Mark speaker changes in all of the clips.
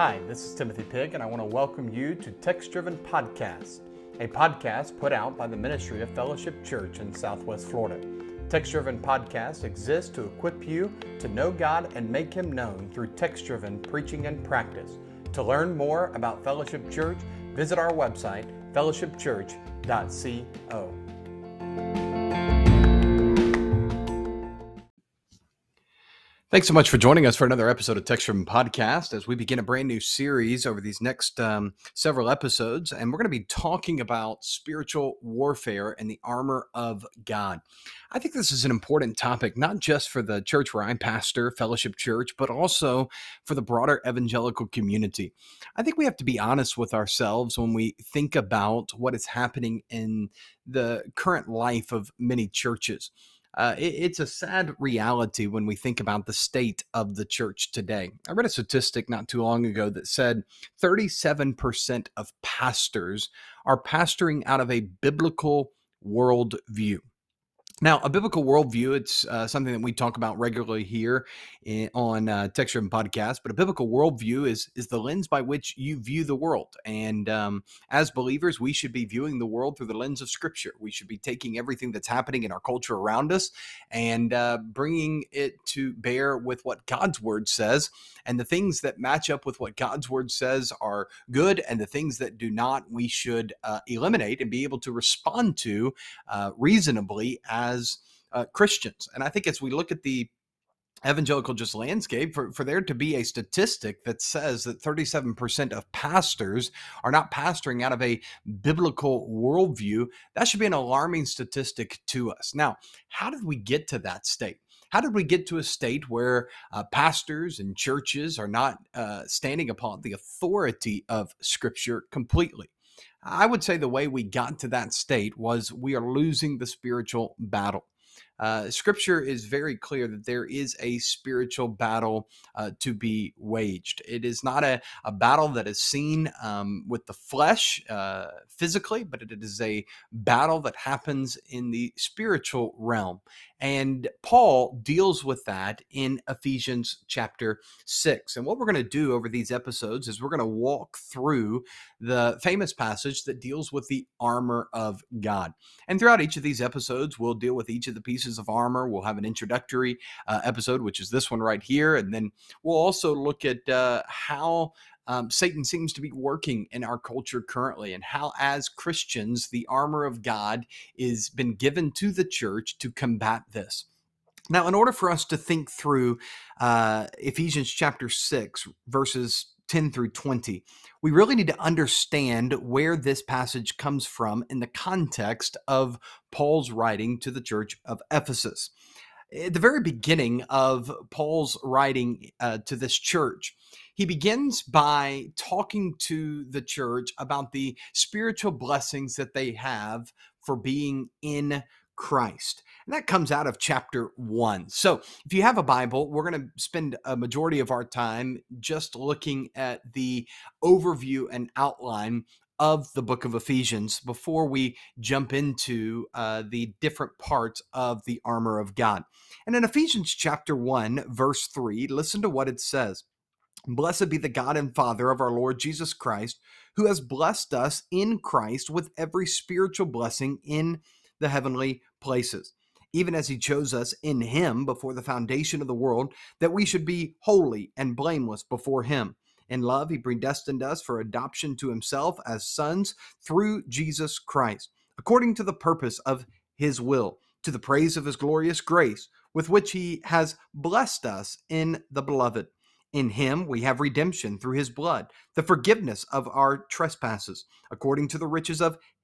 Speaker 1: Hi, this is Timothy Pig, and I want to welcome you to Text Driven Podcast, a podcast put out by the Ministry of Fellowship Church in Southwest Florida. Text Driven Podcast exists to equip you to know God and make Him known through text driven preaching and practice. To learn more about Fellowship Church, visit our website, fellowshipchurch.co. Thanks so much for joining us for another episode of Text Driven Podcast as we begin a brand new series over these next um, several episodes. And we're going to be talking about spiritual warfare and the armor of God. I think this is an important topic, not just for the church where I'm pastor, Fellowship Church, but also for the broader evangelical community. I think we have to be honest with ourselves when we think about what is happening in the current life of many churches. Uh, it, it's a sad reality when we think about the state of the church today. I read a statistic not too long ago that said 37% of pastors are pastoring out of a biblical worldview. Now, a biblical worldview, it's uh, something that we talk about regularly here in, on uh, Text Podcast, but a biblical worldview is, is the lens by which you view the world. And um, as believers, we should be viewing the world through the lens of Scripture. We should be taking everything that's happening in our culture around us and uh, bringing it to bear with what God's Word says. And the things that match up with what God's Word says are good, and the things that do not, we should uh, eliminate and be able to respond to uh, reasonably as as uh, Christians. And I think as we look at the evangelical just landscape for, for there to be a statistic that says that 37% of pastors are not pastoring out of a biblical worldview that should be an alarming statistic to us. Now how did we get to that state? How did we get to a state where uh, pastors and churches are not uh, standing upon the authority of scripture completely I would say the way we got to that state was we are losing the spiritual battle. Uh, scripture is very clear that there is a spiritual battle uh, to be waged. It is not a, a battle that is seen um, with the flesh uh, physically, but it is a battle that happens in the spiritual realm. And Paul deals with that in Ephesians chapter 6. And what we're going to do over these episodes is we're going to walk through the famous passage that deals with the armor of God. And throughout each of these episodes, we'll deal with each of the pieces of armor. We'll have an introductory uh, episode, which is this one right here. And then we'll also look at uh, how um, Satan seems to be working in our culture currently, and how, as Christians, the armor of God is been given to the church to combat this. Now, in order for us to think through uh, Ephesians chapter 6, verses 10 through 20, we really need to understand where this passage comes from in the context of Paul's writing to the church of Ephesus. At the very beginning of Paul's writing uh, to this church, he begins by talking to the church about the spiritual blessings that they have for being in Christ. And that comes out of chapter one. So if you have a Bible, we're going to spend a majority of our time just looking at the overview and outline of the book of Ephesians before we jump into uh, the different parts of the armor of God. And in Ephesians chapter 1, verse 3, listen to what it says. Blessed be the God and Father of our Lord Jesus Christ, who has blessed us in Christ with every spiritual blessing in the heavenly places, even as he chose us in him before the foundation of the world, that we should be holy and blameless before him. In love, he predestined us for adoption to himself as sons through Jesus Christ, according to the purpose of his will, to the praise of his glorious grace, with which he has blessed us in the beloved in him we have redemption through his blood, the forgiveness of our trespasses, according to the riches of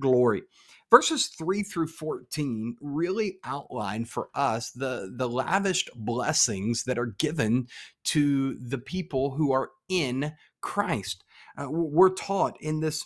Speaker 1: glory verses 3 through 14 really outline for us the the lavished blessings that are given to the people who are in Christ. Uh, we're taught in this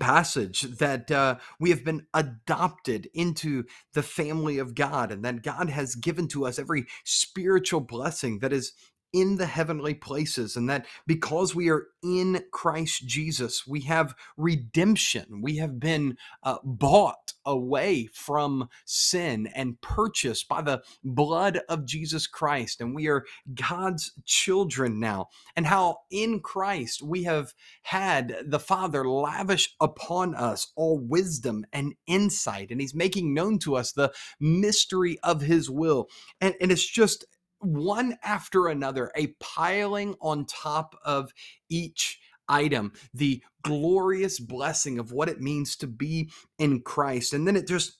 Speaker 1: passage that uh, we have been adopted into the family of God and that God has given to us every spiritual blessing that is in the heavenly places, and that because we are in Christ Jesus, we have redemption. We have been uh, bought away from sin and purchased by the blood of Jesus Christ, and we are God's children now. And how in Christ we have had the Father lavish upon us all wisdom and insight, and He's making known to us the mystery of His will. And, and it's just one after another, a piling on top of each item, the glorious blessing of what it means to be in Christ. And then it just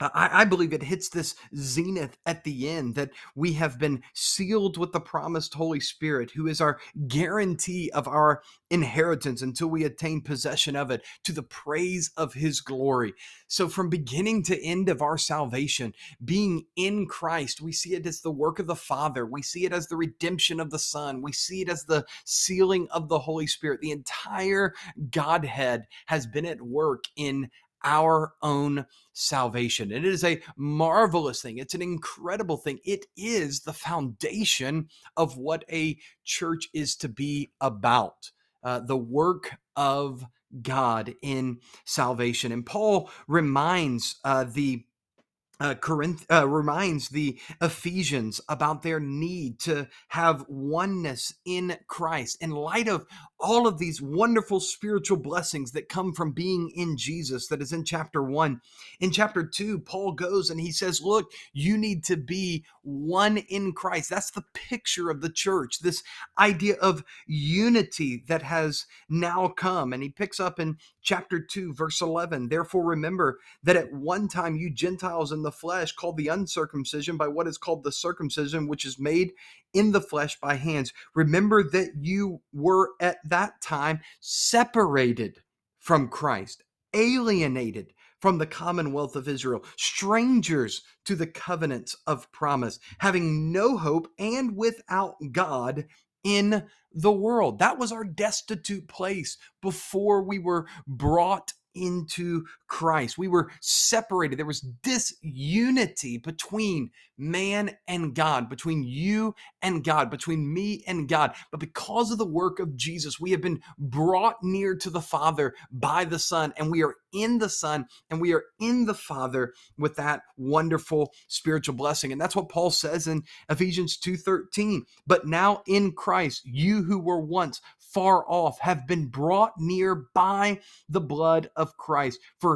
Speaker 1: I, believe it hits this zenith at the end that we have been sealed with the promised Holy Spirit, who is our guarantee of our inheritance until we attain possession of it to the praise of his glory. So, from beginning to end of our salvation, being in Christ, we see it as the work of the Father, we see it as the redemption of the Son, we see it as the sealing of the Holy Spirit. The entire Godhead has been at work in our own salvation. And it is a marvelous thing. It's an incredible thing. It is the foundation of what a church is to be about uh, the work of God in salvation. And Paul reminds uh, the uh, Corinth uh, reminds the Ephesians about their need to have oneness in Christ. In light of all of these wonderful spiritual blessings that come from being in Jesus that is in chapter 1 in chapter 2 Paul goes and he says look you need to be one in Christ. That's the picture of the church this idea of unity that has now come. And he picks up in chapter 2 verse 11 therefore remember that at one time you Gentiles in the flesh called the uncircumcision by what is called the circumcision, which is made in the flesh by hands. Remember that you were at that time separated from Christ, alienated from the commonwealth of Israel, strangers to the covenants of promise, having no hope and without God in the world. That was our destitute place before we were brought into Christ. We were separated. There was disunity between man and God, between you and God, between me and God. But because of the work of Jesus, we have been brought near to the Father by the Son, and we are in the Son and we are in the Father with that wonderful spiritual blessing. And that's what Paul says in Ephesians 2:13. But now in Christ, you who were once far off have been brought near by the blood of Christ. For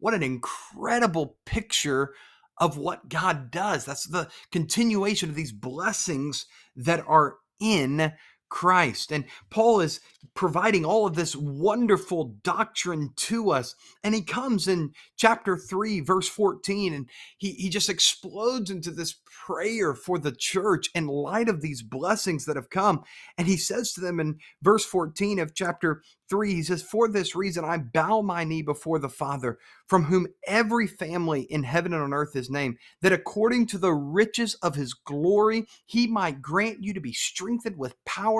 Speaker 1: What an incredible picture of what God does. That's the continuation of these blessings that are in Christ. And Paul is providing all of this wonderful doctrine to us. And he comes in chapter 3, verse 14, and he, he just explodes into this prayer for the church in light of these blessings that have come. And he says to them in verse 14 of chapter 3, he says, For this reason I bow my knee before the Father, from whom every family in heaven and on earth is named, that according to the riches of his glory, he might grant you to be strengthened with power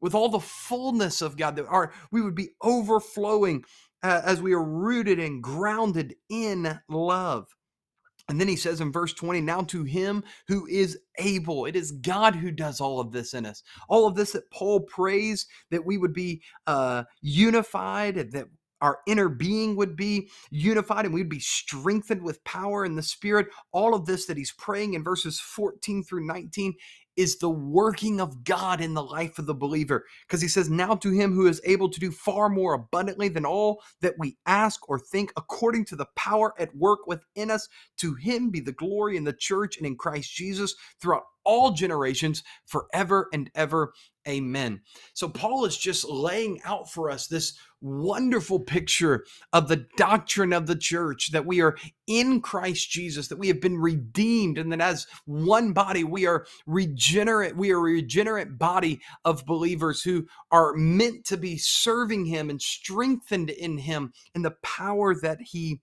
Speaker 1: with all the fullness of God, that our, we would be overflowing uh, as we are rooted and grounded in love. And then he says in verse 20, now to him who is able. It is God who does all of this in us. All of this that Paul prays that we would be uh, unified, that our inner being would be unified and we'd be strengthened with power in the spirit. All of this that he's praying in verses 14 through 19 is the working of God in the life of the believer. Because he says, Now to him who is able to do far more abundantly than all that we ask or think, according to the power at work within us, to him be the glory in the church and in Christ Jesus throughout all generations, forever and ever. Amen. So, Paul is just laying out for us this wonderful picture of the doctrine of the church that we are in Christ Jesus, that we have been redeemed, and that as one body, we are regenerate, we are a regenerate body of believers who are meant to be serving Him and strengthened in Him in the power that He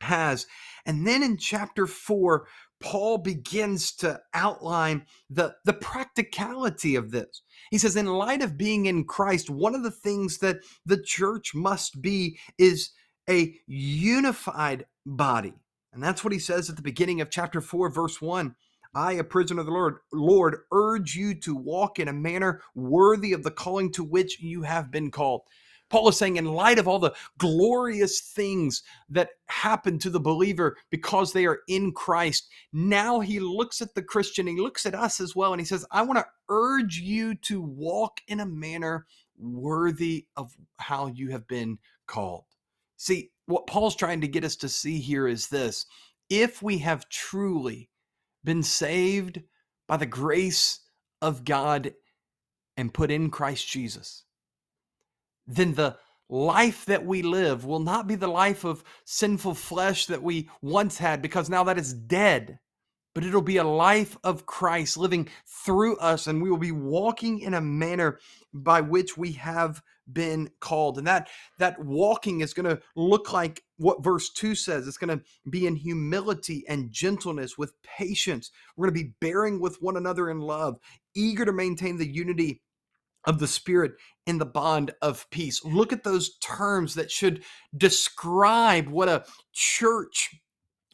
Speaker 1: has. And then in chapter four, Paul begins to outline the, the practicality of this. He says, in light of being in Christ, one of the things that the church must be is a unified body. And that's what he says at the beginning of chapter 4, verse 1. I, a prisoner of the Lord, Lord, urge you to walk in a manner worthy of the calling to which you have been called. Paul is saying, in light of all the glorious things that happen to the believer because they are in Christ, now he looks at the Christian, he looks at us as well, and he says, I want to urge you to walk in a manner worthy of how you have been called. See, what Paul's trying to get us to see here is this if we have truly been saved by the grace of God and put in Christ Jesus, then the life that we live will not be the life of sinful flesh that we once had, because now that is dead. But it'll be a life of Christ living through us, and we will be walking in a manner by which we have been called. And that that walking is going to look like what verse 2 says. It's going to be in humility and gentleness with patience. We're going to be bearing with one another in love, eager to maintain the unity of the Spirit in the bond of peace. Look at those terms that should describe what a church,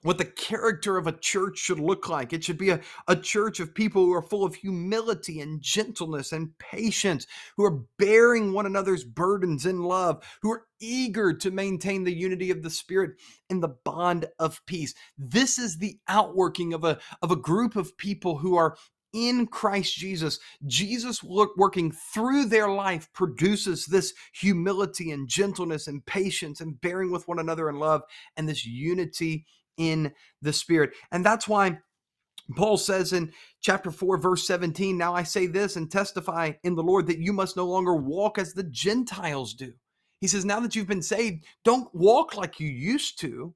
Speaker 1: what the character of a church should look like. It should be a, a church of people who are full of humility and gentleness and patience, who are bearing one another's burdens in love, who are eager to maintain the unity of the Spirit in the bond of peace. This is the outworking of a, of a group of people who are in Christ Jesus, Jesus working through their life produces this humility and gentleness and patience and bearing with one another in love and this unity in the Spirit. And that's why Paul says in chapter 4, verse 17, Now I say this and testify in the Lord that you must no longer walk as the Gentiles do. He says, Now that you've been saved, don't walk like you used to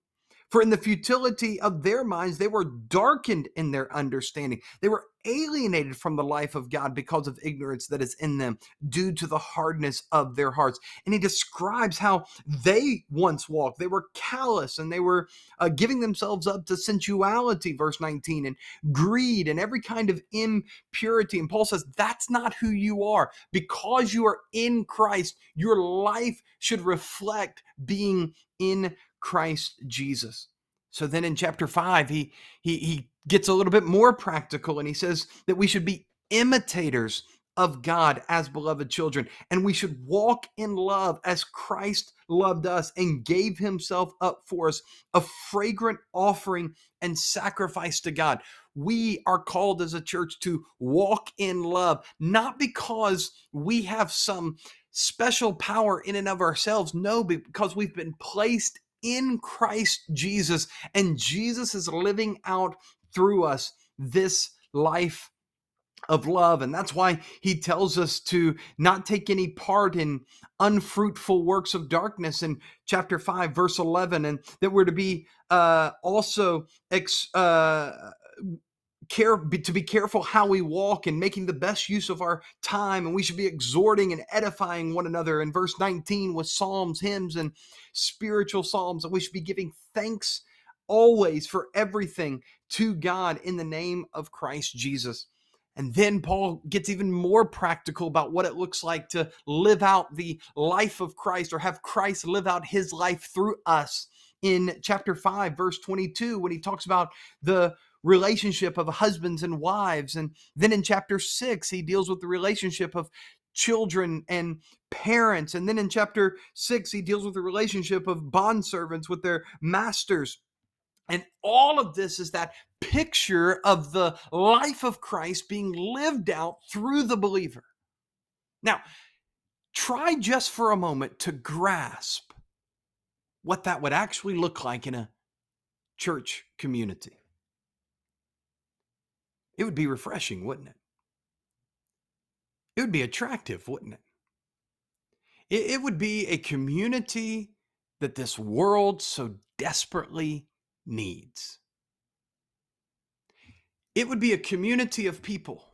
Speaker 1: for in the futility of their minds, they were darkened in their understanding. They were alienated from the life of God because of ignorance that is in them due to the hardness of their hearts. And he describes how they once walked. They were callous and they were uh, giving themselves up to sensuality, verse 19, and greed and every kind of impurity. And Paul says, that's not who you are. Because you are in Christ, your life should reflect being in Christ Jesus. So then in chapter 5 he he he gets a little bit more practical and he says that we should be imitators of God as beloved children and we should walk in love as Christ loved us and gave himself up for us a fragrant offering and sacrifice to God. We are called as a church to walk in love not because we have some special power in and of ourselves no because we've been placed in Christ Jesus, and Jesus is living out through us this life of love. And that's why he tells us to not take any part in unfruitful works of darkness in chapter 5, verse 11, and that we're to be uh, also ex- uh, care to be careful how we walk and making the best use of our time and we should be exhorting and edifying one another. In verse 19 with psalms hymns and spiritual psalms and we should be giving thanks always for everything to God in the name of Christ Jesus. And then Paul gets even more practical about what it looks like to live out the life of Christ or have Christ live out his life through us. In chapter 5 verse 22 when he talks about the relationship of husbands and wives. And then in chapter six, he deals with the relationship of children and parents. And then in chapter six, he deals with the relationship of bondservants with their masters. And all of this is that picture of the life of Christ being lived out through the believer. Now, try just for a moment to grasp what that would actually look like in a church community. It would be refreshing, wouldn't it? It would be attractive, wouldn't it? It, it would be a community that this world so desperately needs. It would be a community of people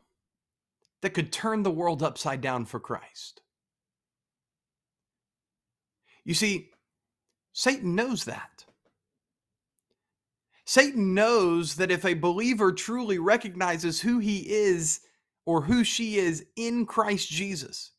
Speaker 1: that could turn the world upside down for Christ. You see, Satan knows that. Satan knows that if a believer truly recognizes who he is or who she is in Christ Jesus,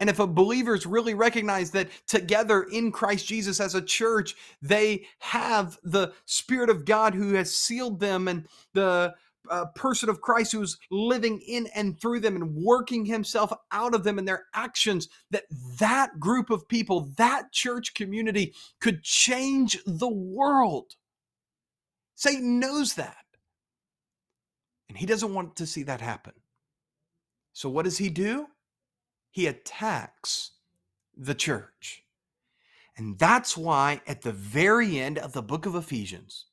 Speaker 1: and if a believers really recognize that together in Christ Jesus as a church, they have the Spirit of God who has sealed them and the uh, person of Christ who's living in and through them and working himself out of them and their actions, that that group of people, that church community could change the world. Satan knows that. And he doesn't want to see that happen. So what does he do? He attacks the church. And that's why at the very end of the book of Ephesians,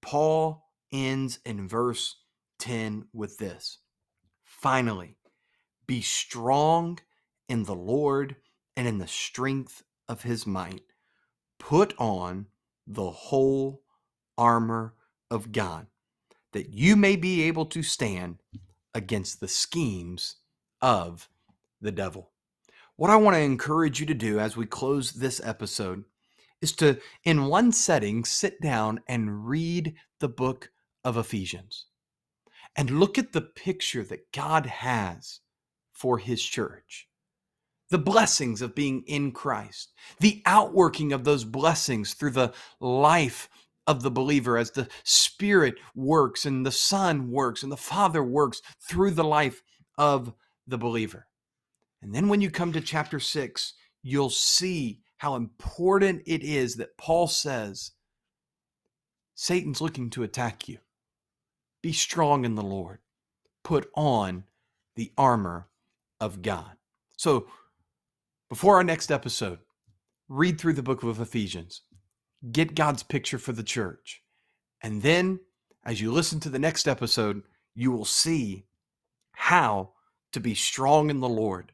Speaker 1: Paul ends in verse 10 with this Finally, be strong in the Lord and in the strength of his might. Put on the whole armor of God, that you may be able to stand against the schemes of the devil. What I want to encourage you to do as we close this episode is to, in one setting, sit down and read the book of Ephesians and look at the picture that God has for his church. The blessings of being in Christ, the outworking of those blessings through the life of the believer as the Spirit works and the Son works and the Father works through the life of the believer. And then when you come to chapter six, you'll see how important it is that Paul says Satan's looking to attack you. Be strong in the Lord. Put on the armor of God. So, before our next episode, read through the book of Ephesians get God's picture for the church. And then, as you listen to the next episode, you will see how to be strong in the Lord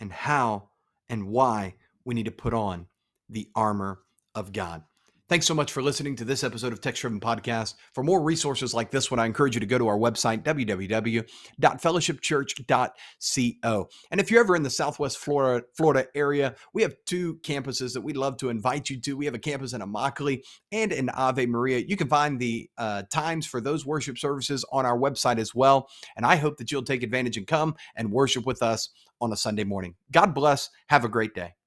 Speaker 1: and how and why we need to put on the armor of God. Thanks so much for listening to this episode of Text Driven Podcast. For more resources like this one, I encourage you to go to our website, www.fellowshipchurch.co. And if you're ever in the Southwest Florida, Florida area, we have two campuses that we'd love to invite you to. We have a campus in Immokalee and in Ave Maria. You can find the uh, times for those worship services on our website as well. And I hope that you'll take advantage and come and worship with us on a Sunday morning. God bless. Have a great day.